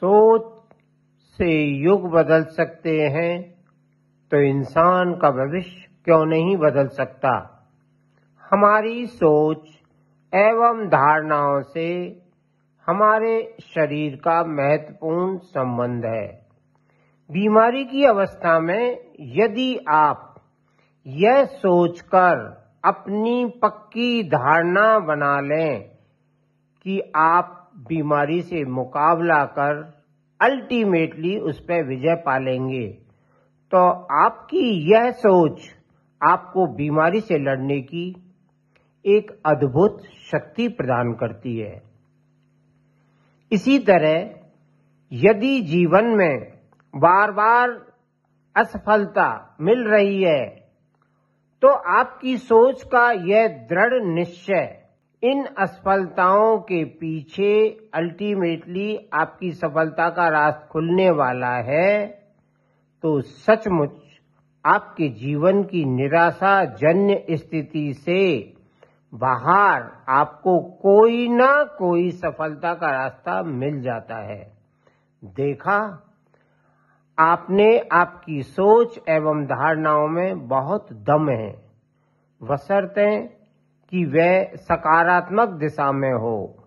सोच से युग बदल सकते हैं तो इंसान का भविष्य क्यों नहीं बदल सकता? हमारी सोच एवं धारणाओं से हमारे शरीर का महत्वपूर्ण संबंध है। बीमारी की अवस्था में यदि आप यह सोचकर अपनी पक्की धारणा बना लें कि आप बीमारी से मुकाबला कर अल्टीमेटली उस पर विजय पालेंगे। तो आपकी यह सोच आपको बीमारी से लड़ने की एक अद्भुत शक्ति प्रदान करती है। इसी तरह यदि जीवन में बार बार असफलता मिल रही है तो आपकी सोच का यह दृढ़ निश्चय इन असफलताओं के पीछे अल्टीमेटली आपकी सफलता का रास्ता खुलने वाला है। तो सचमुच आपके जीवन की निराशा जन्य स्थिति से बाहर आपको कोई ना कोई सफलता का रास्ता मिल जाता है। देखा, आपने आपकी सोच एवं धारणाओं में बहुत दम है। बशर्ते कि वह सकारात्मक दिशा में हो।